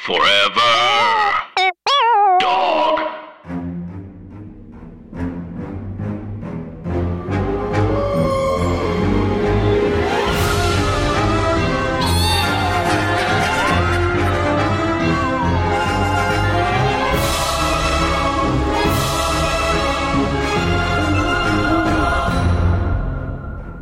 Forever.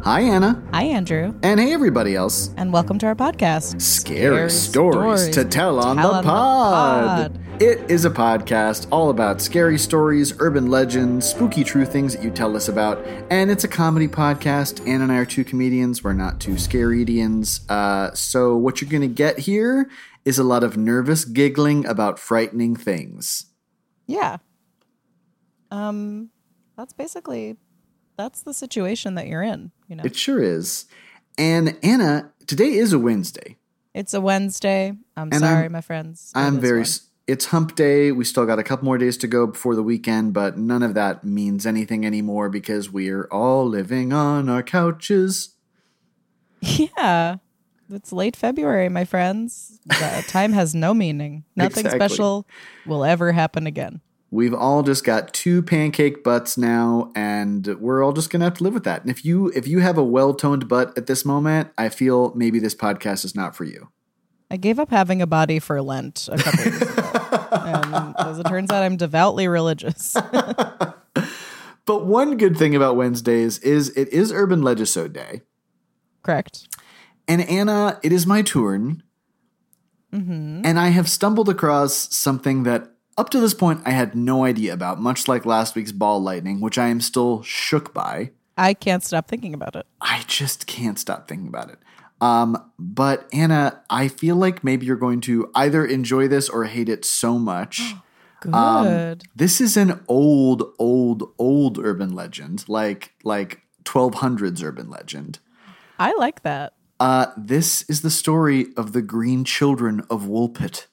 Hi, Anna. Hi, Andrew, And hey, everybody else. and welcome to our podcast. Scary, stories, to tell on, tell the, on the pod. pod. It is a podcast all about scary stories, urban legends, spooky true things that you tell us about. And it's a comedy podcast. Anna and I are two comedians. We're not two scary-idians. Uh, so, what you're going to get here is a lot of nervous giggling about frightening things. Yeah. Um, that's basically that's the situation that you're in. You know, It sure is. And Anna, today is a Wednesday. it's a Wednesday. I'm And sorry, I'm- my friends. I'm very. one. It's hump day. We still got a couple more days to go before the weekend, but none of that means anything anymore because we're all living on our couches. Yeah. It's late February, my friends. The time has no meaning. Nothing Exactly. special will ever happen again. We've all just got two pancake butts now, and we're all just gonna have to live with that. And if you if you have a well toned butt at this moment, I feel maybe this podcast is not for you. I gave up having a body for Lent a couple years ago. and as it turns out, I'm devoutly religious. But one good thing about Wednesdays is it is Urban Legisode Day. Correct. And Anna, it is my turn. Mm-hmm. And I have stumbled across something that up to this point I had no idea about, much like last week's ball lightning, which I am still shook by. I can't stop thinking about it. I just can't stop thinking about it. Um, but Anna, I feel like maybe you're going to either enjoy this or hate it so much. Good. Um, This is an old, old, old urban legend, like like 1200s urban legend. I like that. Uh, this is the story of the Green Children of Woolpit.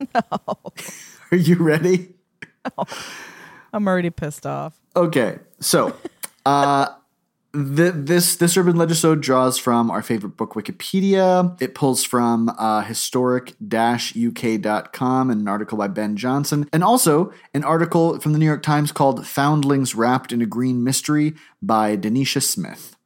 Are you ready? I'm already pissed off. Okay, so uh, th- this this urban legisode draws from our favorite book, Wikipedia. It pulls from uh, historic-uk.com and an article by Ben Johnson, and also an article from the New York Times called "Foundlings Wrapped in a Green Mystery" by Denisha Smith.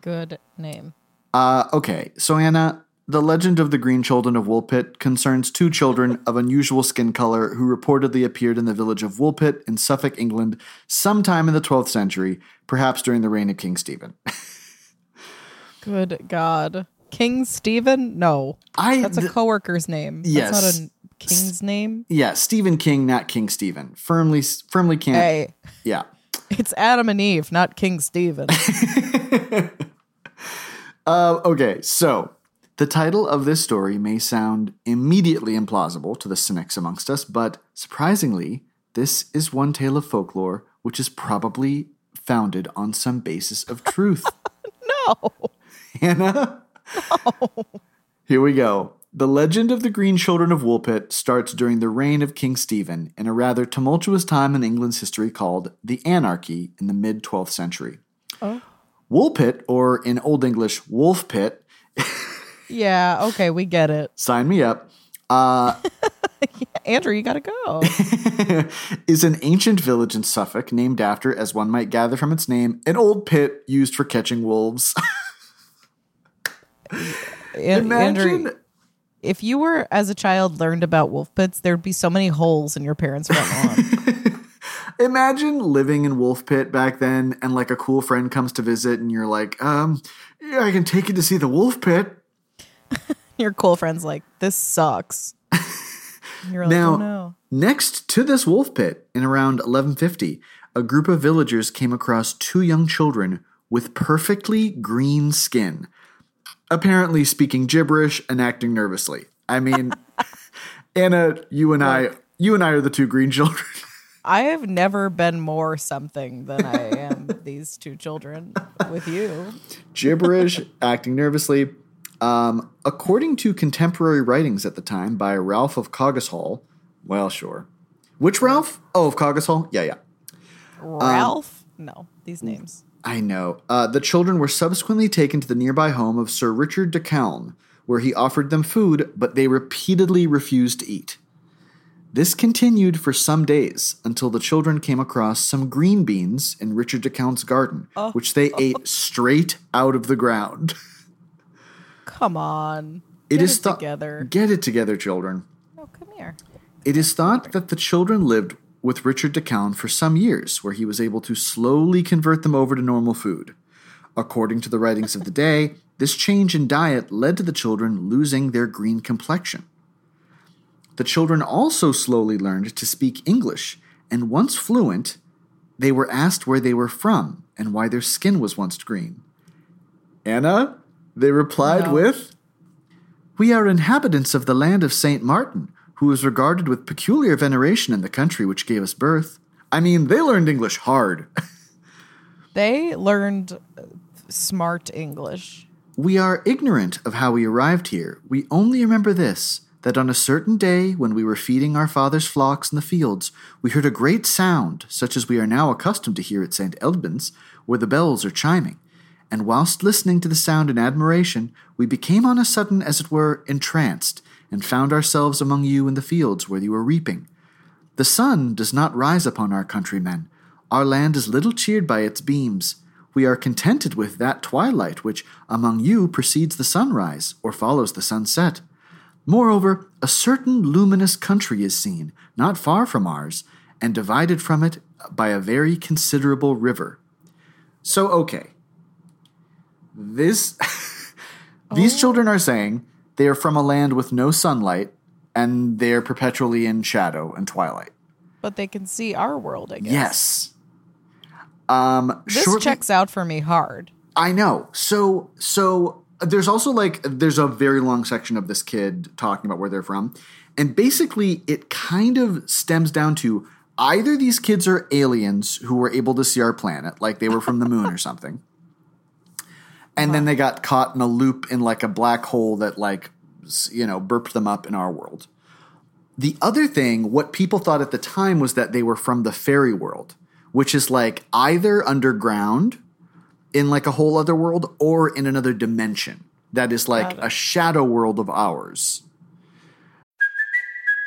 Good name. Uh, okay, so Anna, the legend of the Green Children of Woolpit concerns two children of unusual skin color who reportedly appeared in the village of Woolpit in Suffolk, England, sometime in the 12th century, perhaps during the reign of King Stephen. Good God. King Stephen? No. I That's a th- coworker's name. Yes. That's not a king's name. yeah, Stephen King, not King Stephen. Firmly, firmly can't. Hey, Yeah. it's Adam and Eve, not King Stephen. Uh, okay, so the title of this story may sound immediately implausible to the cynics amongst us, but surprisingly, this is one tale of folklore which is probably founded on some basis of truth. no. Hannah? Here we go. The legend of the Green Children of Woolpit starts during the reign of King Stephen in a rather tumultuous time in England's history called the Anarchy in the mid 12th century. Oh. Woolpit, or in Old English, Wolf Pit, Yeah, okay, we get it. sign me up, uh, Andrew, you gotta go. is an ancient village in Suffolk named after, as one might gather from its name, an old pit used for catching wolves. Imagine. Andrew, if you were, as a child, learned about wolf pits, there'd be so many holes in your parents' front lawn. Imagine living in Wolf Pit back then, and like a cool friend comes to visit, and you're like, um, yeah, I can take you to see the Wolf Pit. your cool friend's like, this sucks. You're like, Now, oh no. next to this wolf pit in around 1150, a group of villagers came across two young children with perfectly green skin, apparently speaking gibberish and acting nervously. I mean, Anna, you and I, you and I are the two green children. I have never been more something than I am these two children with you. Gibberish, acting nervously. Um, according to contemporary writings at the time by Ralph of Coggeshall, well, sure. Which Ralph? Oh, of Coggeshall? Yeah, yeah. Ralph? no, these names. I know. Uh, the children were subsequently taken to the nearby home of Sir Richard de Calne, where he offered them food, but they repeatedly refused to eat. This continued for some days until the children came across some green beans in Richard de Calne's garden, which they ate straight out of the ground. Come on. It Get is it thought- together. Get it together, children. Oh, come here. It is thought that the children lived with Richard de Calne for some years, where he was able to slowly convert them over to normal food. According to the writings of the day, this change in diet led to the children losing their green complexion. The children also slowly learned to speak English, and once fluent, they were asked where they were from and why their skin was once green. Anna, they replied No. with, we are inhabitants of the land of Saint Martin, who is regarded with peculiar veneration in the country which gave us birth. I mean, they learned English hard. They learned uh, smart English. we are ignorant of how we arrived here. We only remember this that on a certain day when we were feeding our father's flocks in the fields, we heard a great sound, such as we are now accustomed to hear at St. Edmund's, where the bells are chiming. And whilst listening to the sound in admiration, we became on a sudden, as it were, entranced, and found ourselves among you in the fields where you were reaping. The sun does not rise upon our countrymen. Our land is little cheered by its beams. We are contented with that twilight which among you precedes the sunrise or follows the sunset. Moreover, a certain luminous country is seen, not far from ours, and divided from it by a very considerable river. So, okay. This these children are saying they are from a land with no sunlight and they're perpetually in shadow and twilight. But they can see our world, I guess. Yes. Um This shortly- checks out for me hard. I know. So so there's also like there's a very long section of this kid talking about where they're from. And basically it kind of stems down to either these kids are aliens who were able to see our planet, like they were from the moon or something. And then they got caught in a loop in like a black hole that like you know burped them up in our world. The other thing, what people thought at the time was that they were from the fairy world, which is like either underground in like a whole other world or in another dimension that is like a shadow world of ours.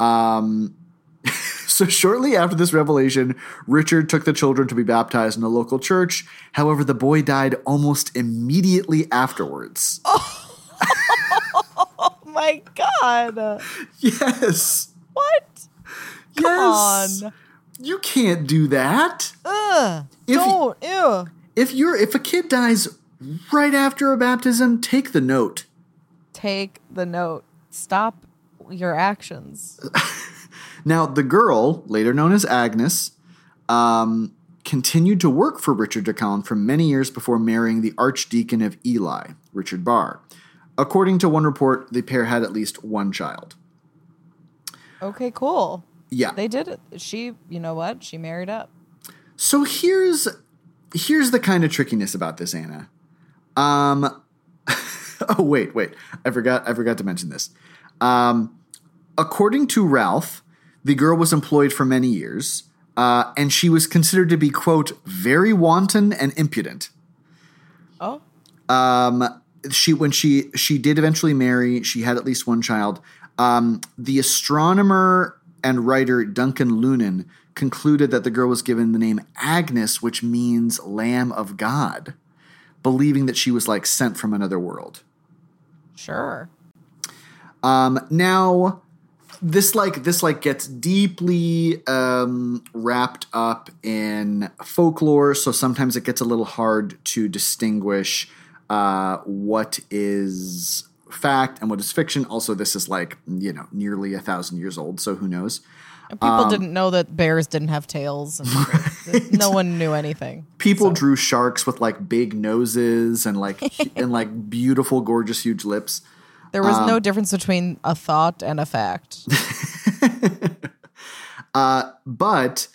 Um, so shortly after this revelation, Richard took the children to be baptized in a local church. However, the boy died almost immediately afterwards. Oh my god. Yes. What? Come yes. on. You can't do that. Ugh. If- Don't. Ew. If you're if a kid dies right after a baptism, take the note. Take the note. Stop your actions. Now, the girl, later known as Agnes, um, continued to work for Richard de Calne for many years before marrying the Archdeacon of Ely, Richard Barre. According to one report, the pair had at least one child. Okay, cool. Yeah. They did it. She, you know what? She married up. So here's here's the kind of trickiness about this, Anna. Um oh wait, wait. I forgot I forgot to mention this. Um according to Ralph, the girl was employed for many years, uh, and she was considered to be, quote, very wanton and impudent. Oh, Um, she when she she did eventually marry, she had at least one child. Um, the astronomer and writer Duncan Lunan concluded that the girl was given the name Agnes, which means Lamb of God, believing that she was like sent from another world. sure. Um, now, this like this like gets deeply um, wrapped up in folklore, so sometimes it gets a little hard to distinguish uh, what is fact and what is fiction. Also, this is like you know nearly a thousand years old, so who knows? People Um, didn't know that bears didn't have tails. And no one knew anything. People drew sharks with like big noses and like and like beautiful, gorgeous, huge lips. There was Um, no difference between a thought and a fact. But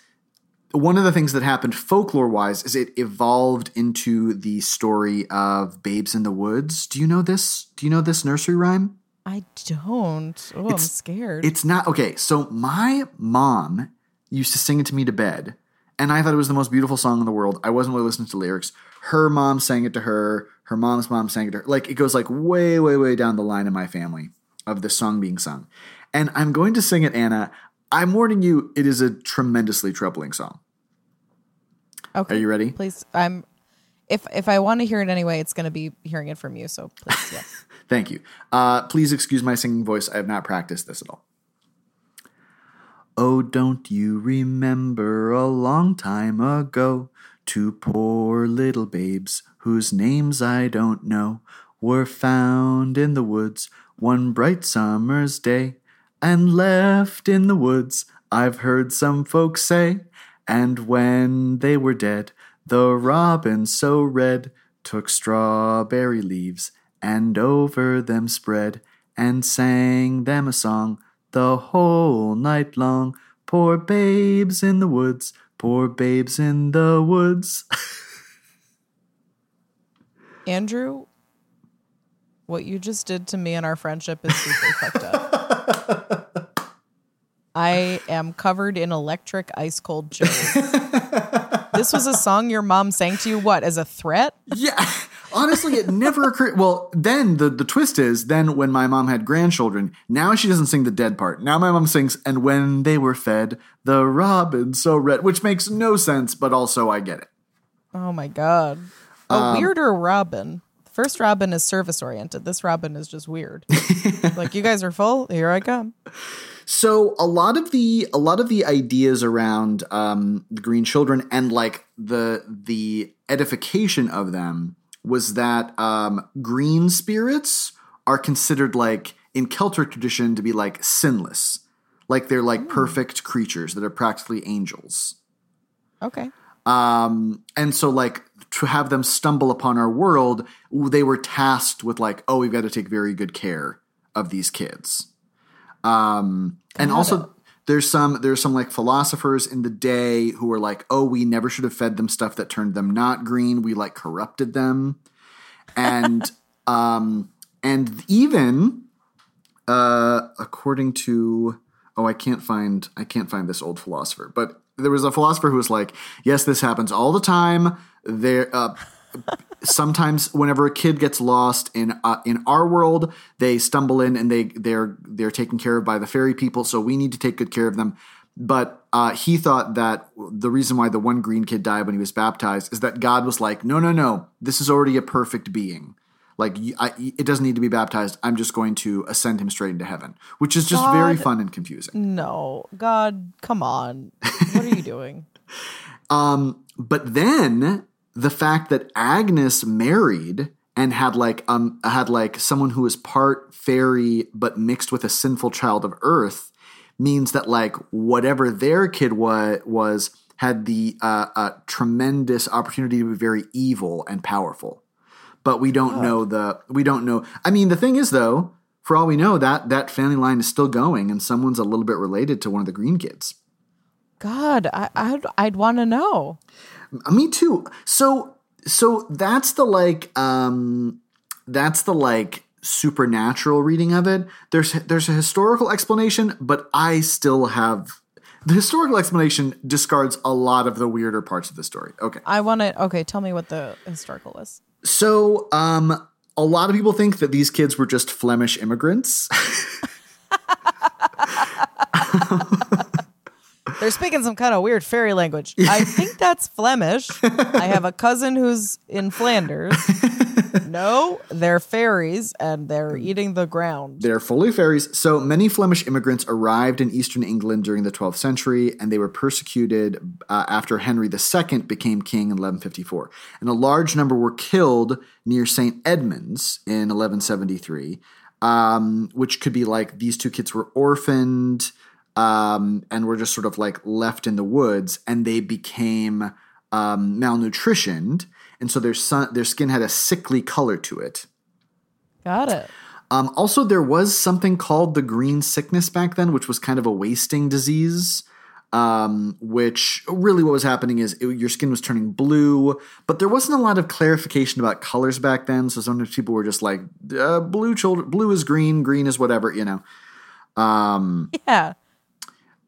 one of the things that happened folklore wise is it evolved into the story of Babes in the Woods. Do you know this? Do you know this nursery rhyme? I don't. Oh, I'm scared. It's not okay. So my mom used to sing it to me to bed, and I thought it was the most beautiful song in the world. I wasn't really listening to lyrics. Her mom sang it to her. Her mom's mom sang it to her. Like it goes like way, way, way down the line in my family of this song being sung. And I'm going to sing it, Anna. I'm warning you, it is a tremendously troubling song. okay. Are you ready? Please, I'm. If if I want to hear it anyway, it's going to be hearing it from you. So please, yes. Thank you. Uh, please excuse my singing voice. I have not practiced this at all. Oh, don't you remember a long time ago? Two poor little babes, whose names I don't know, were found in the woods one bright summer's day, and left in the woods, I've heard some folks say. And when they were dead, the robin so red took strawberry leaves and over them spread and sang them a song the whole night long. Poor babes in the woods, poor babes in the woods. Andrew, what you just did to me and our friendship is super fucked up. I am covered in electric ice cold chills. this was a song your mom sang to you, what, as a threat? yeah. Honestly, it never occurred. Well, then the, the twist is then when my mom had grandchildren, now she doesn't sing the dead part. Now my mom sings, and when they were fed, the robin so red, which makes no sense, but also I get it. Oh my God. A Um, weirder Robin. The first Robin is service oriented. This Robin is just weird. like, you guys are full. Here I come. So a lot of the a lot of the ideas around um, the Green Children and like the the edification of them was that um, green spirits are considered like in Celtic tradition to be like sinless, like they're like perfect creatures that are practically angels. Okay. Um, and so like to have them stumble upon our world, they were tasked with like, oh, we've got to take very good care of these kids. Um, and also. There's some there's some like philosophers in the day who were like, oh, we never should have fed them stuff that turned them not green. We like corrupted them, and um, and even uh, according to oh, I can't find I can't find this old philosopher, but there was a philosopher who was like, yes, this happens all the time. There. Uh, sometimes whenever a kid gets lost in uh, in our world they stumble in and they they're they're taken care of by the fairy people so we need to take good care of them but uh, he thought that the reason why the one green kid died when he was baptized is that god was like no no no this is already a perfect being like I it doesn't need to be baptized i'm just going to ascend him straight into heaven which is just very fun and confusing No. God, come on. What are you doing? Um, but then the fact that Agnes married and had like um had like someone who was part fairy but mixed with a sinful child of earth means that like whatever their kid wa- was had the uh, uh, tremendous opportunity to be very evil and powerful. But we don't know the we don't know i mean the thing is though for all we know that that family line is still going and someone's a little bit related to one of the green kids. God, I, I'd, I'd want to know. Me too. So so that's the like um that's the like supernatural reading of it. There's there's a historical explanation, but I still have the historical explanation discards a lot of the weirder parts of the story. Okay. I want to. Okay, tell me what the historical is. So um a lot of people think that these kids were just Flemish immigrants. They're speaking some kind of weird fairy language. I think that's Flemish. I have a cousin who's in Flanders. no, they're fairies and they're eating the ground. They're fully fairies. So many Flemish immigrants arrived in eastern England during the 12th century, and they were persecuted uh, after Henry II became king in 1154. And a large number were killed near St. Edmunds in 1173, um, which could be like these two kids were orphaned um, and were just sort of like left in the woods, and they became um, malnutritioned, and so their their skin had a sickly color to it. Got it. Um, also, there was something called the green sickness back then, which was kind of a wasting disease. Um, which really what was happening is it, your skin was turning blue, but there wasn't a lot of clarification about colors back then. So sometimes people were just like, uh, "Blue children, blue is green, green is whatever," you know. Um, Yeah.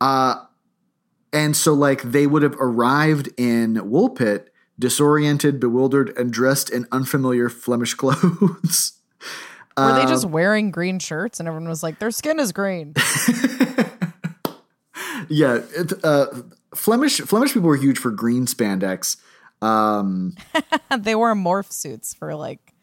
And so like they would have arrived in Woolpit disoriented, bewildered, and dressed in unfamiliar Flemish clothes. Were they Um, just wearing green shirts and everyone was like, their skin is green? yeah, it, uh, Flemish Flemish people were huge for green spandex. Um, they wore morph suits for like,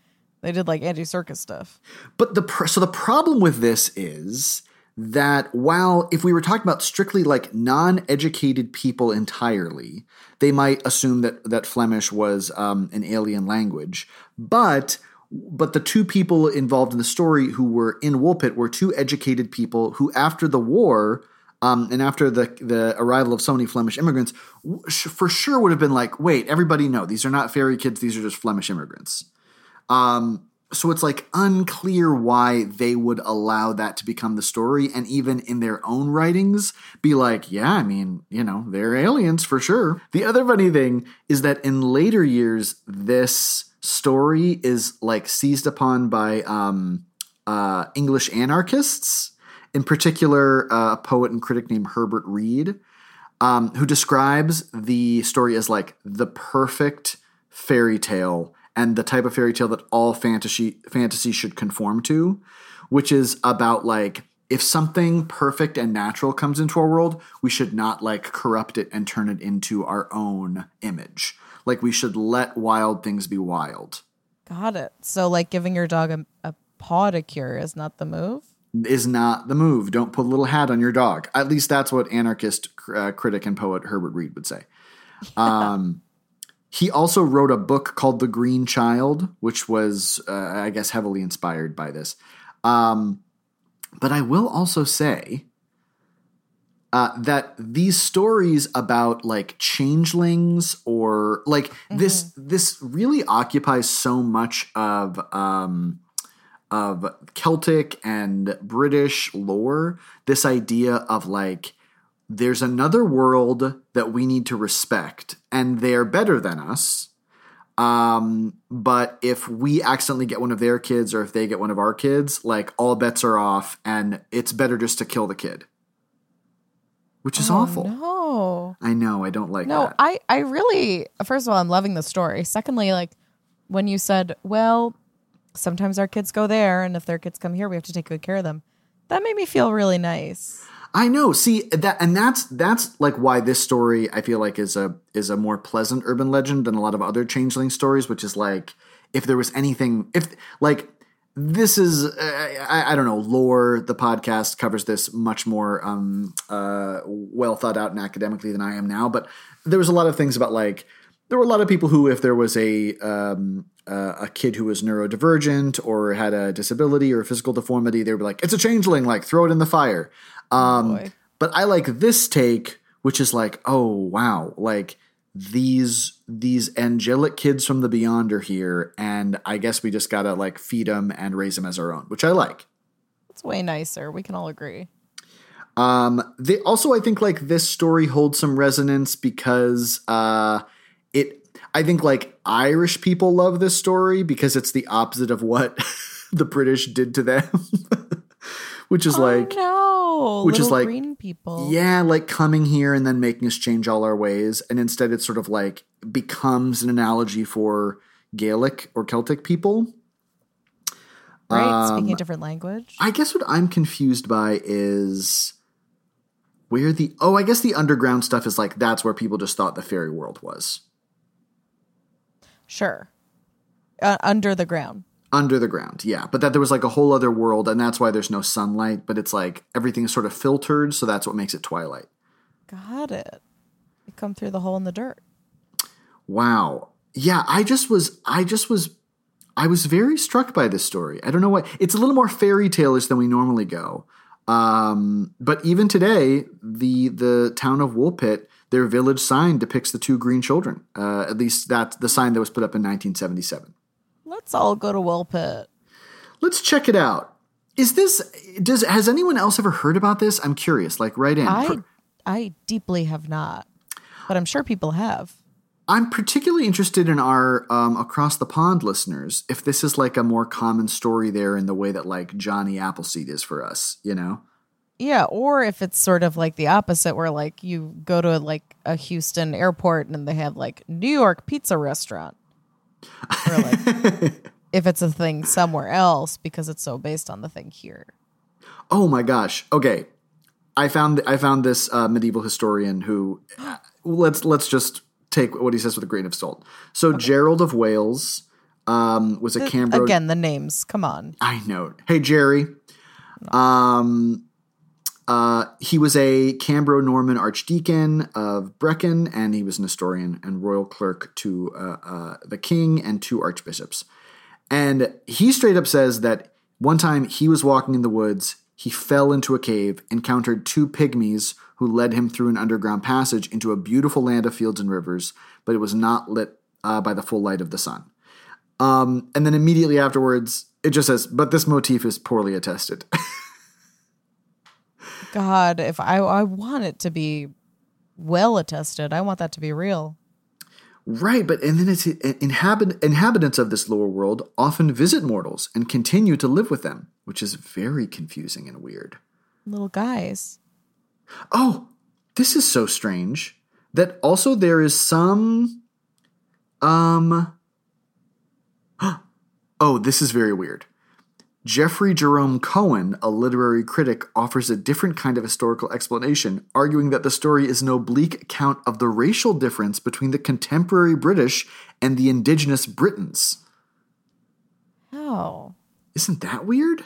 they did like anti circus stuff. But the pr- so the problem with this is that while if we were talking about strictly like non-educated people entirely, they might assume that that Flemish was um, an alien language. But but the two people involved in the story who were in Woolpit were two educated people who, after the war. Um, and after the the arrival of so many Flemish immigrants, for sure would have been like, wait, everybody know these are not fairy kids; these are just Flemish immigrants. Um, so it's like unclear why they would allow that to become the story and even in their own writings be like yeah i mean you know they're aliens for sure. The other funny thing is that in later years this story is like seized upon by um, uh, english anarchists in particular uh, a poet and critic named herbert read um, who describes the story as like the perfect fairy tale and the type of fairy tale that all fantasy fantasy should conform to, which is about like if something perfect and natural comes into our world, we should not like corrupt it and turn it into our own image. Like we should let wild things be wild. Got it. So, like, giving your dog a, a podicure is not the move? Is not the move. Don't put a little hat on your dog. At least that's what anarchist uh, critic and poet Herbert Read would say. Um, he also wrote a book called The Green Child, which was, uh, I guess, heavily inspired by this. Um, but I will also say uh, that these stories about like changelings or like this this really occupies so much of um, of Celtic and British lore. This idea of like there's another world that we need to respect, and they're better than us. Um, but if we accidentally get one of their kids or if they get one of our kids, like all bets are off, and it's better just to kill the kid. Which is awful. No. I know, I don't like No, that. I, I really, first of all, I'm loving the story. Secondly, like, when you said, well, sometimes our kids go there, and if their kids come here, we have to take good care of them. That made me feel really nice. I know. See that, and that's that's like why this story I feel like is a is a more pleasant urban legend than a lot of other changeling stories. Which is like if there was anything, if like this is uh, I, I don't know lore. The podcast covers this much more um, uh, well thought out and academically than I am now. But there was a lot of things about like there were a lot of people who, if there was a um, uh, a kid who was neurodivergent or had a disability or a physical deformity, they be like, "It's a changeling! Like, throw it in the fire." Um, boy. but I like this take, which is like, "Oh wow!" Like these these angelic kids from the beyond are here, and I guess we just gotta like feed them and raise them as our own, which I like. It's way nicer. We can all agree. Um, they also, I think, like this story holds some resonance because uh, it. I think like Irish people love this story because it's the opposite of what the British did to them, which is like oh, no, which is little like- green people. yeah, like coming here and then making us change all our ways, and instead it sort of like becomes an analogy for Gaelic or Celtic people. right. um, Speaking a different language. I guess what I'm confused by is where the oh, I guess the underground stuff is like that's where people just thought the fairy world was. Sure. Uh, under the ground. Under the ground, yeah. But that there was like a whole other world, and that's why there's no sunlight, but it's like everything's sort of filtered, so that's what makes it twilight. Got it. You come through the hole in the dirt. Wow. Yeah, I just was I just was I was very struck by this story. I don't know why. It's a little more fairy tale-ish than we normally go. Um, but even today, the the town of Woolpit, their village sign depicts the two green children. Uh, at least that's the sign that was put up in 1977. Let's all go to Woolpit. Let's check it out. Is this does has anyone else ever heard about this? I'm curious. Like right in. I I deeply have not, but I'm sure people have. I'm particularly interested in our um, across the pond listeners. If this is like a more common story there in the way that like Johnny Appleseed is for us, you know? Yeah, or if it's sort of like the opposite, where like you go to like a Houston airport and they have like New York pizza restaurant, or like if it's a thing somewhere else because it's so based on the thing here. Oh my gosh. Okay, I found I found this uh, medieval historian who let's let's just take what he says with a grain of salt. So Gerald of Wales um, was a Cambro. Again, the names. Come on. I know. Hey Jerry. Um, uh, he was a Cambro Norman archdeacon of Brecon, and he was an historian and royal clerk to uh, uh, the king and two archbishops. And he straight up says that one time he was walking in the woods, he fell into a cave, encountered two pygmies who led him through an underground passage into a beautiful land of fields and rivers, but it was not lit uh, by the full light of the sun. Um, and then immediately afterwards, it just says, but this motif is poorly attested. God, if I I want it to be well attested, I want that to be real. Right, but and then it's inhabit, inhabitants of this lower world often visit mortals and continue to live with them, which is very confusing and weird. Little guys. Oh, this is so strange that also there is some um Oh, this is very weird. Jeffrey Jerome Cohen, a literary critic, offers a different kind of historical explanation, arguing that the story is an oblique account of the racial difference between the contemporary British and the indigenous Britons. Oh, Isn't that weird?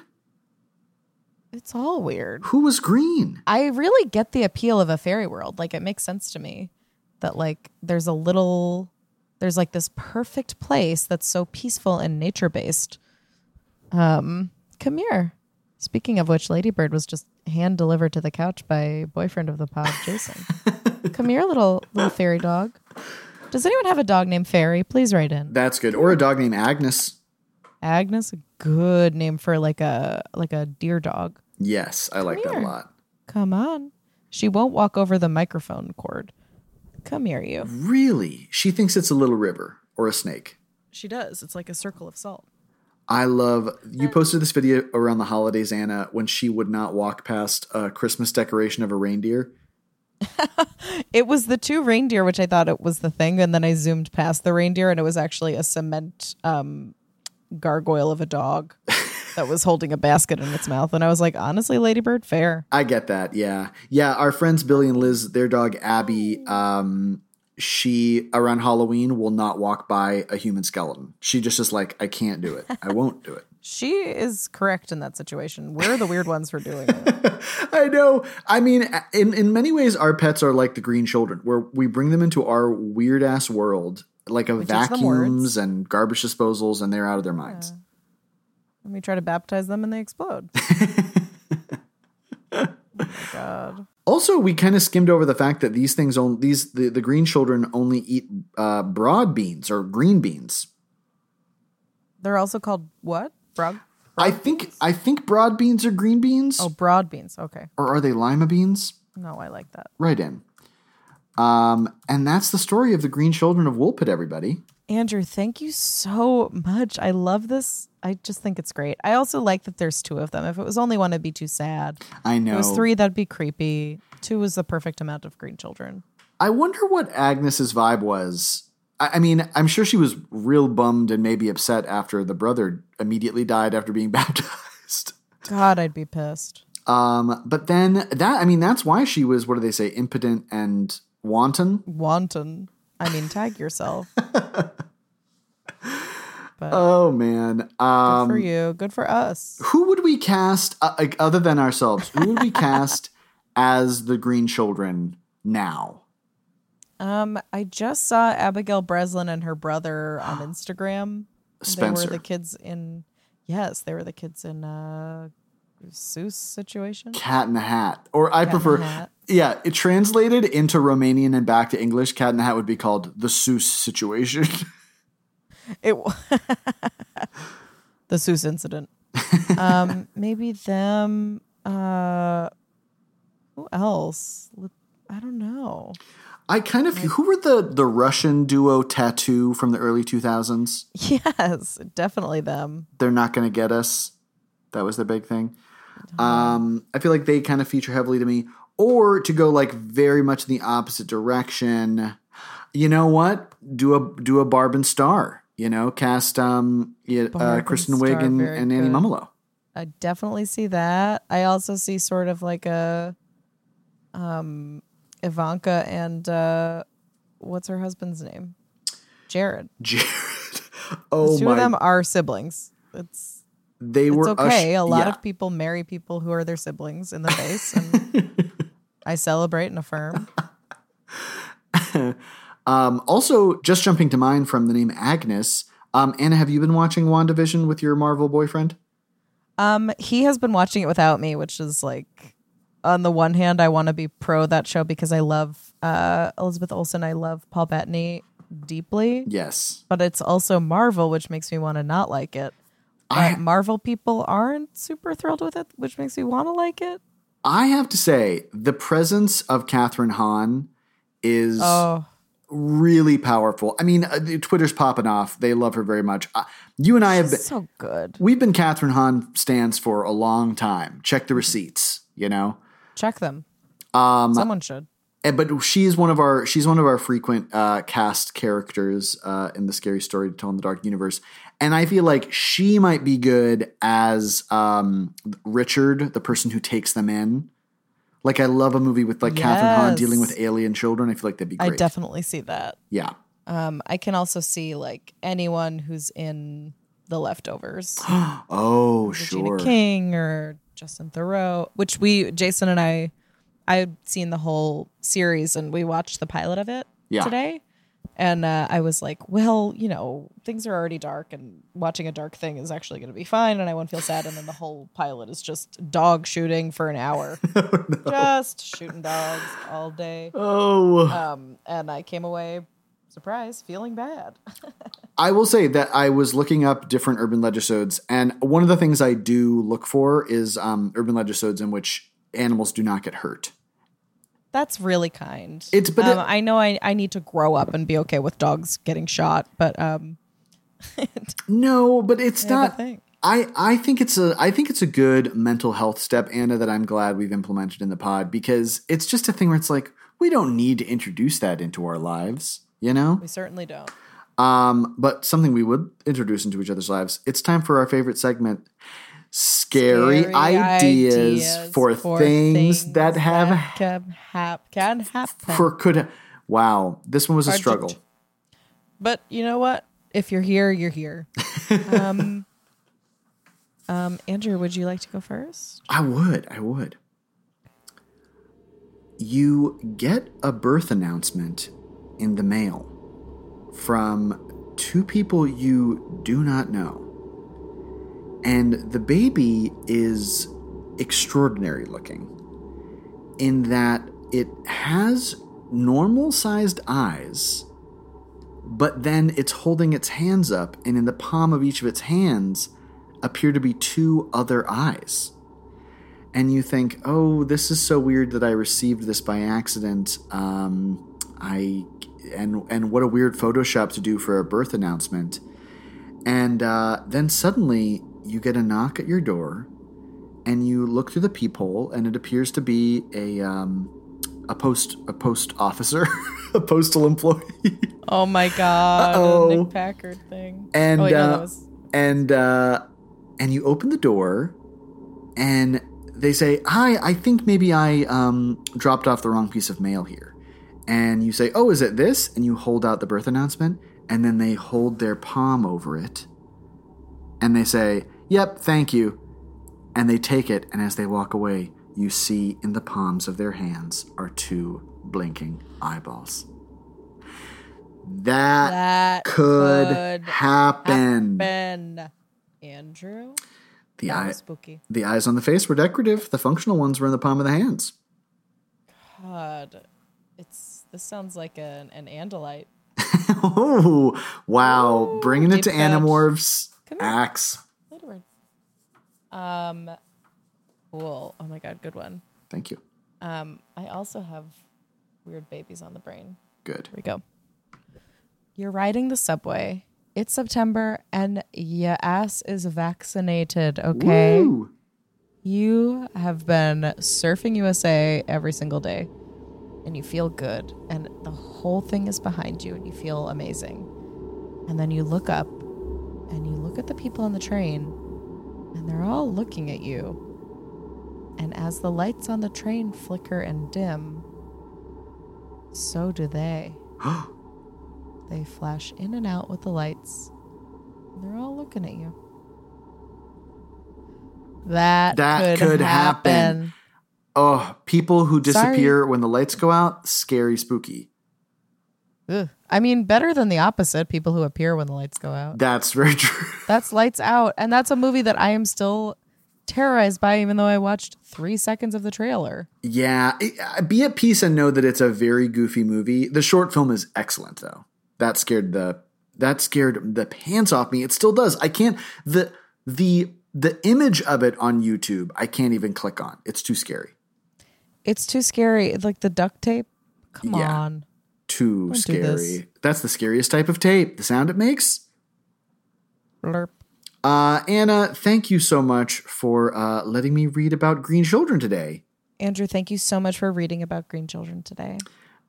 it's all weird. Who was green? I really get the appeal of a fairy world. Like it makes sense to me that like there's a little there's like this perfect place that's so peaceful and nature based. Um, come here. Speaking of which, Ladybird was just hand delivered to the couch by boyfriend of the pod, Jason. come here, little little fairy dog. Does anyone have a dog named Fairy? Please write in. That's good. Or a dog named Agnes. Agnes, a good name for like a like a deer dog. Yes, I like that a lot. Come on. She won't walk over the microphone cord. Come here, you. Really? She thinks it's a little river or a snake. She does. It's like a circle of salt. I love you posted this video around the holidays, Anna, when she would not walk past a Christmas decoration of a reindeer. It was the two reindeer, which I thought it was the thing, and then I zoomed past the reindeer, and it was actually a cement um, gargoyle of a dog that was holding a basket in its mouth. And I was like, honestly, Ladybird, fair. I get that. Yeah. Yeah. Our friends Billy and Liz, their dog Abby, um, she around Halloween will not walk by a human skeleton. She just is like, I can't do it. I won't do it. She is correct in that situation. We're the weird ones for doing it. I know. I mean, in, in many ways, our pets are like the green children, where we bring them into our weird ass world, like of vacuums and garbage disposals, and they're out of their minds. And we try to baptize them and they explode. oh my God. Also, we kind of skimmed over the fact that these things only these the, the green children only eat uh, broad beans or green beans. They're also called what? Broad? I think I think broad beans are green beans, Oh, broad beans. Okay. or are they lima beans? No, I like that. Right in. Um, and that's the story of the green children of Woolpit. Everybody. Andrew, thank you so much. I love this. I just think it's great. I also like that there's two of them. If it was only one, it'd be too sad. I know. If it was three, that'd be creepy. Two is the perfect amount of green children. I wonder what Agnes's vibe was. I, I mean, I'm sure she was real bummed and maybe upset after the brother immediately died after being baptized. God, I'd be pissed. Um, but then that I mean, that's why she was what do they say, impotent and wanton. Wanton. I mean, tag yourself. But Oh man. good Um, for you. Good for us. Who would we cast uh, like other than ourselves? Who would we cast as the Green Children now? Um, I just saw Abigail Breslin and her brother on Instagram. They Spencer. were the kids in. Yes, they were the kids in uh, Seuss situation. Cat in the Hat, or I the prefer, yeah, it translated into Romanian and back to English. Cat in the Hat would be called the Seuss situation. It the Seuss incident. Um, maybe them. Uh, who else? I don't know. I kind of who were the the Russian duo t.A.T.u. from the early two thousands? Yes, definitely them. They're not going to get us. That was the big thing. Um, I feel like they kind of feature heavily to me, or to go like very much in the opposite direction. You know what? Do a do a Barb and Star. You know, cast um, yeah, uh, Kristen Wiig and, and Annie. Mumolo. I definitely see that. I also see sort of like a um Ivanka and uh what's her husband's name? Jared. Jared. oh The two my! of them are siblings. It's they it's were okay. ush- a lot yeah. of people marry people who are their siblings in the face and I celebrate and affirm. Um, also, just jumping to mind from the name Agnes. Um, Anna, have you been watching WandaVision with your Marvel boyfriend? Um he has been watching it without me, which is like on the one hand I want to be pro that show because I love uh Elizabeth Olsen, I love Paul Bettany deeply. Yes. but it's also Marvel, which makes me want to not like it. I- Marvel people aren't super thrilled with it, which makes me want to like it. I have to say, the presence of Kathryn Hahn is Oh, really powerful. I mean, uh, Twitter's popping off. They love her very much. Uh, you and I have been, so good. we've been Kathryn Hahn stands for a long time. Check the receipts, you know. Check them. Um, Someone should. And, but she's one of our she's one of our frequent uh, cast characters uh, in the scary story to tell in the dark universe, and I feel like she might be good as um, Richard, the person who takes them in. Like I love a movie with like Kathryn Hahn dealing with alien children. I feel like that'd be I definitely see that. yeah. Um, I can also see like anyone who's in The Leftovers, Oh Regina sure. King or Justin Theroux, which we Jason and I, I've seen the whole series and we watched the pilot of it Yeah. today. And uh, I was like, well, you know, things are already dark, and watching a dark thing is actually going to be fine, and I won't feel sad. And then the whole pilot is just dog shooting for an hour, just shooting dogs all day. Oh. Um, and I came away, surprise, feeling bad. I will say that I was looking up different urban legisodes, and one of the things I do look for is um, urban legisodes in which animals do not get hurt. That's really kind. It's- but um, it- I know I, I need to grow up and be okay with dogs getting shot, but um, No, but it's not. I I think it's a I think it's a good mental health step, Anna, that I'm glad we've implemented in the pod because it's just a thing where it's like we don't need to introduce that into our lives, you know. we certainly don't. Um, but something we would introduce into each other's lives. It's time for our favorite segment. Scary, Scary ideas, for, things, that have can, hap- can happen. for could wow this one was a Hard to- struggle But you know what? If you're here, you're here. um, um, Andrew, would you like to go first? i would i would you get a birth announcement in the mail from two people you do not know and the baby is extraordinary looking in that it has normal sized eyes but then it's holding its hands up, and in the palm of each of its hands appear to be two other eyes. And you think, oh, this is so weird that I received this by accident. Um, I and and what a weird Photoshop to do for a birth announcement. And uh, then suddenly you get a knock at your door, and you look through the peephole, and it appears to be a um, a post a post officer, a postal employee. Oh my god, Uh-oh. Nick Packard thing. and oh, wait, no, uh, that was and uh, and you open the door, and they say, "Hi, I think maybe I um, dropped off the wrong piece of mail here." And you say, "Oh, is it this?" And you hold out the birth announcement, and then they hold their palm over it, And they say, Yep, thank you. And they take it, and as they walk away, you see in the palms of their hands are two blinking eyeballs. That, That could, could happen. Ben. Andrew? The, That eye, spooky. the eyes on the face were decorative. The functional ones were in the palm of the hands. God. It's this sounds like an, an Andalite. oh, wow. Bringing it to. Animorphs. Ax. Word. Um cool. Oh my god, good one. Thank you. Um, I also have weird babies on the brain. Good. Here we go. You're riding the subway. It's September and your ass is vaccinated, okay? Woo. You have been surfing USA every single day and you feel good and the whole thing is behind you and you feel amazing. And then you look up and you look at the people on the train and they're all looking at you. And as the lights on the train flicker and dim, so do they. they flash in and out with the lights. They're all looking at you. That, That could, could happen. happen. Oh, people who Sorry. disappear when the lights go out, scary, spooky. Ugh. I mean, better than the opposite people who appear when the lights go out. That's very true. That's Lights Out. And that's a movie that I am still terrorized by, even though I watched three seconds of the trailer. Yeah, uh, be at peace and know that it's a very goofy movie. The short film is excellent, though. That scared the that scared the pants off me. It still does. I can't the the the image of it on YouTube. I can't even click on. It's too scary. It's too scary. Like the duct tape. Come Yeah. on. Too Don't scary. That's the scariest type of tape. The sound it makes. Blurp. Uh, Anna, thank you so much for uh, letting me read about green children today. Andrew, thank you so much for reading about green children today.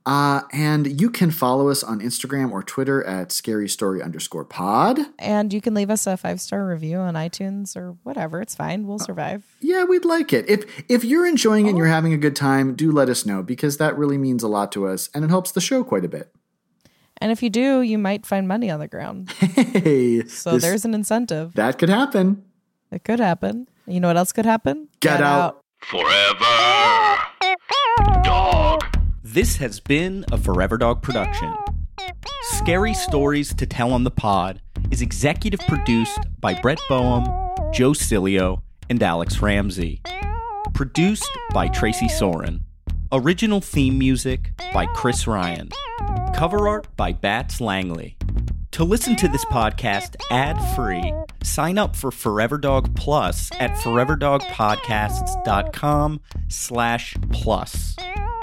Uh, and you can follow us on Instagram or Twitter at scary story underscore pod. And you can leave us a five star review on iTunes or whatever. It's fine. We'll survive. Yeah, we'd like it. If if you're enjoying it and you're having a good time, do let us know because that really means a lot to us and it helps the show quite a bit. And if you do, you might find money on the ground. Hey, So this- there's an incentive. that could happen. It could happen. You know what else could happen? Get out. Forever. This has been a Forever Dog production. Scary Stories to Tell on the Pod is executive produced by Brett Boehm, Joe Cilio, and Alex Ramsey. Produced by Tracy Soren. Original theme music by Chris Ryan. Cover art by Bats Langley. To listen to this podcast ad-free, sign up for Forever Dog Plus at foreverdogpodcasts.com slash plus.